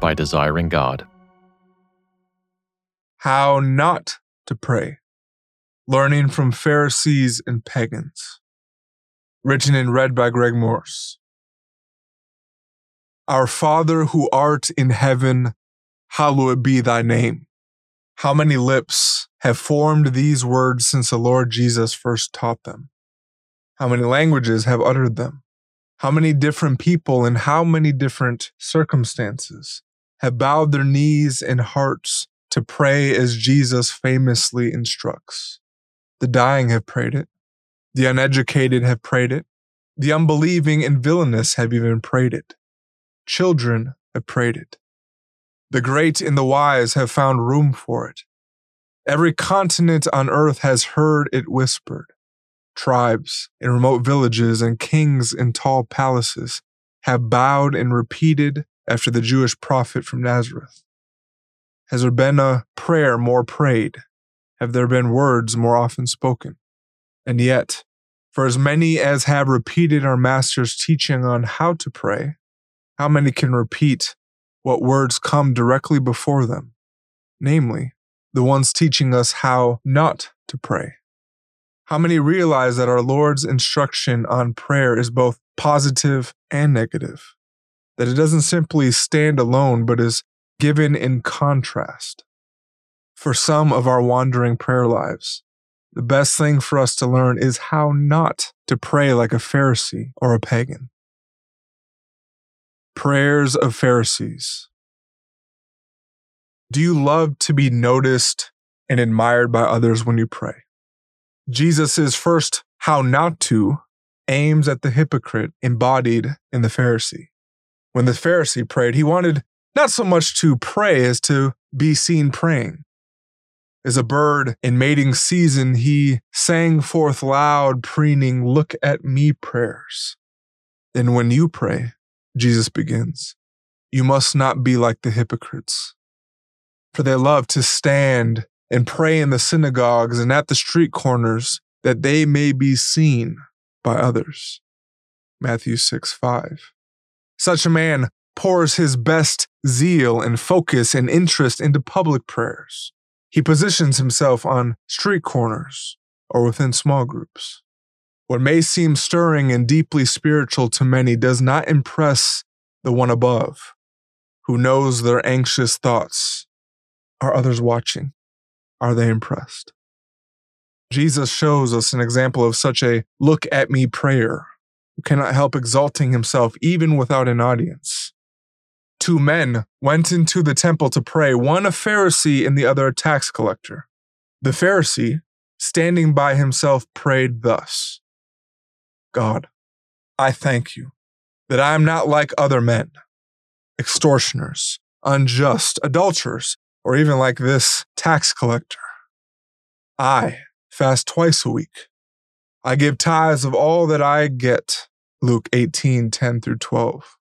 by Desiring God. How not to pray. Learning from Pharisees and pagans. Written and read by Greg Morse. Our Father who art in heaven, hallowed be thy name. How many lips have formed these words since the Lord Jesus first taught them? How many languages have uttered them? How many different people in how many different circumstances have bowed their knees and hearts to pray as Jesus famously instructs? The dying have prayed it. The uneducated have prayed it. The unbelieving and villainous have even prayed it. Children have prayed it. The great and the wise have found room for it. Every continent on earth has heard it whispered tribes in remote villages and kings in tall palaces have bowed and repeated after the Jewish prophet from Nazareth? Has there been a prayer more prayed? Have there been words more often spoken? And yet, for as many as have repeated our Master's teaching on how to pray, how many can repeat what words come directly before them? Namely, the ones teaching us how not to pray. How many realize that our Lord's instruction on prayer is both positive and negative? That it doesn't simply stand alone, but is given in contrast. For some of our wandering prayer lives, the best thing for us to learn is how not to pray like a Pharisee or a pagan. Prayers of Pharisees. Do you love to be noticed and admired by others when you pray? Jesus' first how not to aims at the hypocrite embodied in the Pharisee. When the Pharisee prayed, he wanted not so much to pray as to be seen praying. As a bird in mating season, he sang forth loud, preening, Look at me prayers. Then when you pray, Jesus begins, you must not be like the hypocrites. For they love to stand and pray in the synagogues and at the street corners that they may be seen by others. Matthew 6 5. Such a man pours his best zeal and focus and interest into public prayers. He positions himself on street corners or within small groups. What may seem stirring and deeply spiritual to many does not impress the one above, who knows their anxious thoughts. Are others watching? Are they impressed? Jesus shows us an example of such a look at me prayer, who cannot help exalting himself even without an audience. Two men went into the temple to pray, one a Pharisee and the other a tax collector. The Pharisee, standing by himself, prayed thus God, I thank you that I am not like other men, extortioners, unjust, adulterers, or even like this tax collector. I fast twice a week. I give tithes of all that I get. Luke 18, 10 through 12.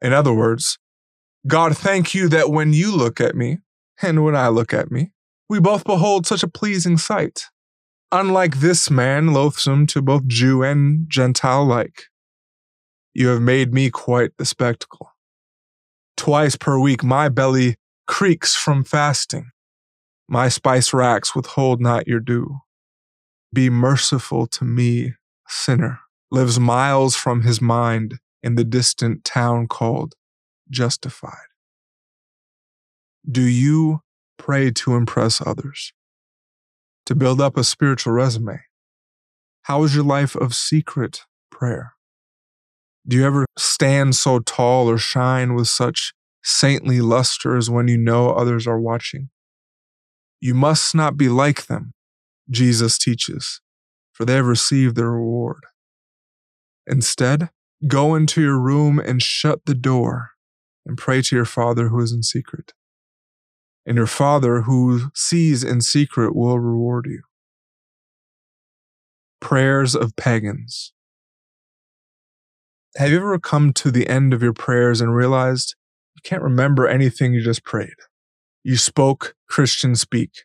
In other words, God, thank you that when you look at me and when I look at me, we both behold such a pleasing sight. Unlike this man, loathsome to both Jew and Gentile alike, you have made me quite the spectacle. Twice per week, my belly creaks from fasting. My spice racks withhold not your due. Be merciful to me, sinner, lives miles from his mind in the distant town called Justified. Do you pray to impress others? To build up a spiritual resume? How is your life of secret prayer? Do you ever stand so tall or shine with such saintly luster is when you know others are watching. You must not be like them, Jesus teaches, for they have received their reward. Instead, go into your room and shut the door and pray to your Father who is in secret. And your Father who sees in secret will reward you. Prayers of Pagans. Have you ever come to the end of your prayers and realized can't remember anything you just prayed. You spoke Christian speak.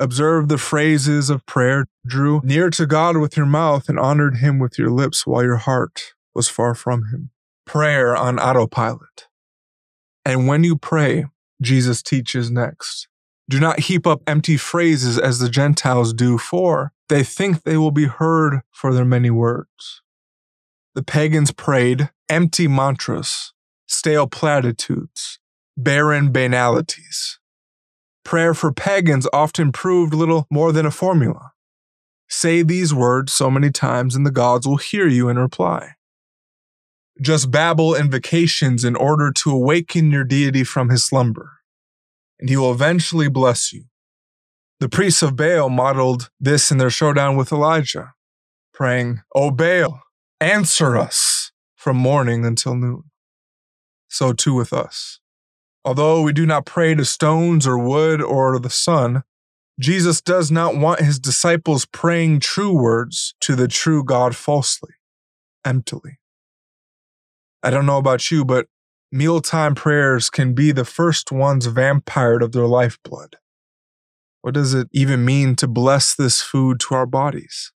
Observe the phrases of prayer, drew near to God with your mouth, and honored Him with your lips while your heart was far from Him. Prayer on autopilot. And when you pray, Jesus teaches next. Do not heap up empty phrases as the Gentiles do, for they think they will be heard for their many words. The pagans prayed empty mantras, stale platitudes, barren banalities. Prayer for pagans often proved little more than a formula. Say these words so many times, and the gods will hear you and reply. Just babble invocations in order to awaken your deity from his slumber, and he will eventually bless you. The priests of Baal modeled this in their showdown with Elijah, praying, O Baal, answer us from morning until noon. So too with us. Although we do not pray to stones or wood or the sun, Jesus does not want his disciples praying true words to the true God falsely, emptily. I don't know about you, but mealtime prayers can be the first ones vampired of their lifeblood. What does it even mean to bless this food to our bodies?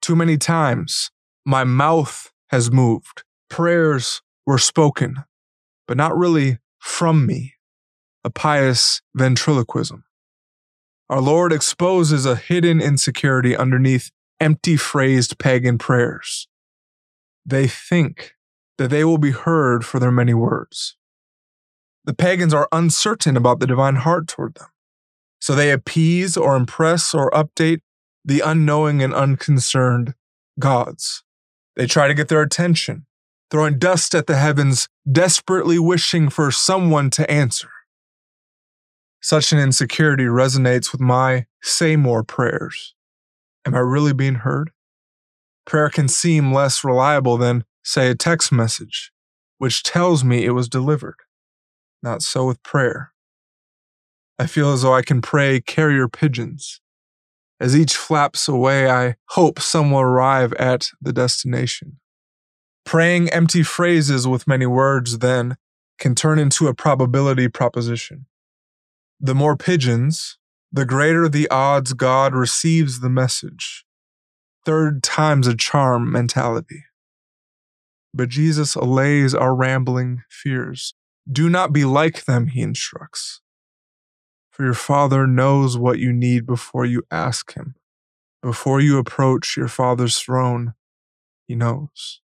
Too many times, my mouth has moved. Prayers were spoken, but not really from me, a pious ventriloquism. Our Lord exposes a hidden insecurity underneath empty phrased pagan prayers. They think that they will be heard for their many words. The pagans are uncertain about the divine heart toward them, so they appease or impress or update the unknowing and unconcerned gods. They try to get their attention, throwing dust at the heavens, desperately wishing for someone to answer. Such an insecurity resonates with my say more prayers. Am I really being heard? Prayer can seem less reliable than, say, a text message, which tells me it was delivered. Not so with prayer. I feel as though I can pray carrier pigeons. As each flaps away, I hope some will arrive at the destination. Praying empty phrases with many words, then, can turn into a probability proposition. The more pigeons, the greater the odds God receives the message. Third time's a charm mentality. But Jesus allays our rambling fears. Do not be like them, he instructs. For your Father knows what you need before you ask Him. Before you approach your Father's throne, He knows.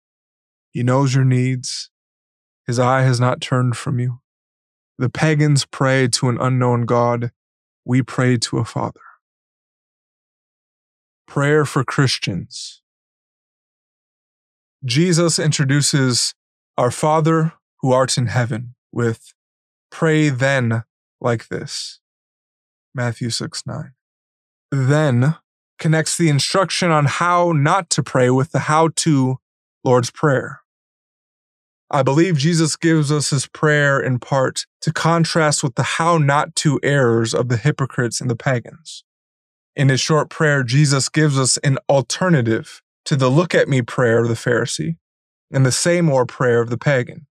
He knows your needs. His eye has not turned from you. The pagans pray to an unknown God. We pray to a Father. Prayer for Christians. Jesus introduces our Father who art in heaven with, Pray then like this. Matthew 6 9. Then connects the instruction on how not to pray with the how to Lord's Prayer. I believe Jesus gives us his prayer in part to contrast with the how not to errors of the hypocrites and the pagans. In his short prayer, Jesus gives us an alternative to the look at me prayer of the Pharisee and the say more prayer of the pagan.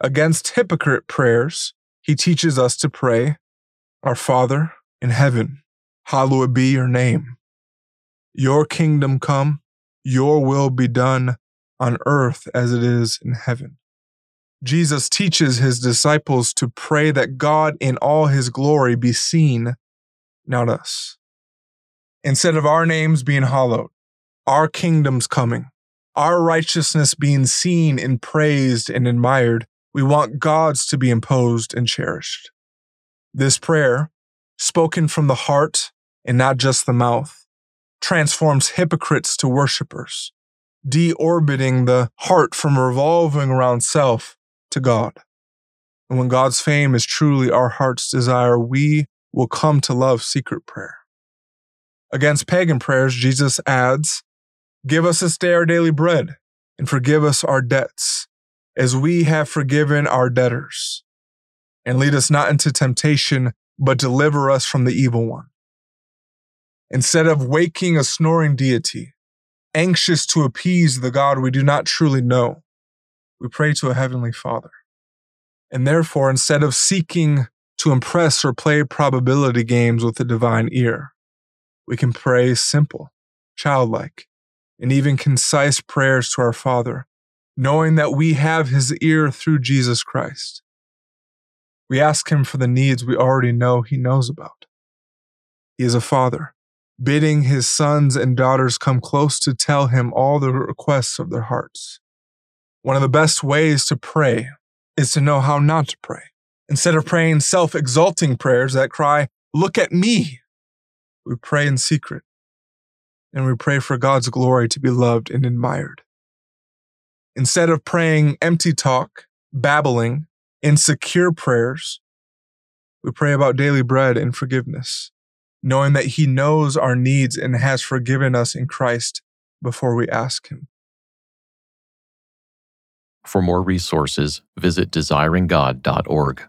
Against hypocrite prayers, he teaches us to pray, our Father in heaven, hallowed be your name. Your kingdom come, your will be done on earth as it is in heaven. Jesus teaches his disciples to pray that God in all his glory be seen, not us. Instead of our names being hallowed, our kingdom's coming, our righteousness being seen and praised and admired, we want God's to be imposed and cherished. This prayer, spoken from the heart and not just the mouth, transforms hypocrites to worshipers, deorbiting the heart from revolving around self to God. And when God's fame is truly our heart's desire, we will come to love secret prayer. Against pagan prayers, Jesus adds, Give us this day our daily bread, and forgive us our debts, as we have forgiven our debtors and lead us not into temptation, but deliver us from the evil one. Instead of waking a snoring deity, anxious to appease the God we do not truly know, we pray to a heavenly Father. And therefore, instead of seeking to impress or play probability games with the divine ear, we can pray simple, childlike, and even concise prayers to our Father, knowing that we have his ear through Jesus Christ We ask Him for the needs we already know He knows about. He is a Father, bidding His sons and daughters come close to tell Him all the requests of their hearts. One of the best ways to pray is to know how not to pray. Instead of praying self exalting prayers that cry, Look at me, we pray in secret and we pray for God's glory to be loved and admired. Instead of praying empty talk, babbling, insecure prayers, we pray about daily bread and forgiveness, knowing that He knows our needs and has forgiven us in Christ before we ask Him. For more resources, visit desiringgod.org.